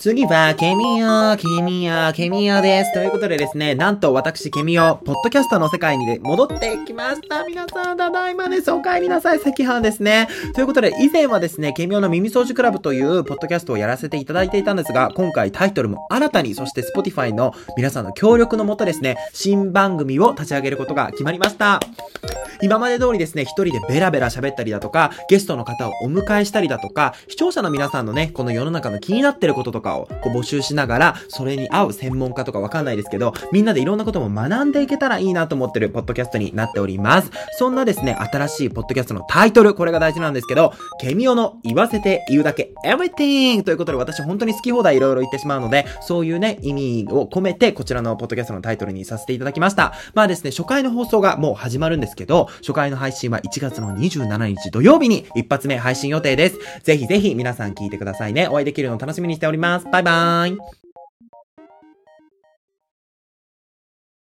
次は、ケミオ、ケミオ、ケミオです。ということでですね、なんと私、ケミオ、ポッドキャストの世界に戻ってきました。皆さん、ただいまです。お帰りなさい、赤飯ですね。ということで、以前はですね、ケミオの耳掃除クラブというポッドキャストをやらせていただいていたんですが、今回タイトルも新たに、そして Spotify の皆さんの協力のもとですね、新番組を立ち上げることが決まりました。今まで通りですね、一人でベラベラ喋ったりだとか、ゲストの方をお迎えしたりだとか、視聴者の皆さんのね、この世の中の気になってることとかをこう募集しながら、それに合う専門家とかわかんないですけど、みんなでいろんなことも学んでいけたらいいなと思ってるポッドキャストになっております。そんなですね、新しいポッドキャストのタイトル、これが大事なんですけど、ケミオの言わせて言うだけ everything ということで私本当に好き放題いろいろ言ってしまうので、そういうね、意味を込めてこちらのポッドキャストのタイトルにさせていただきました。まあですね、初回の放送がもう始まるんですけど、初回の配信は1月の27日土曜日に一発目配信予定です。ぜひぜひ皆さん聞いてくださいね。お会いできるのを楽しみにしております。バイバーイ。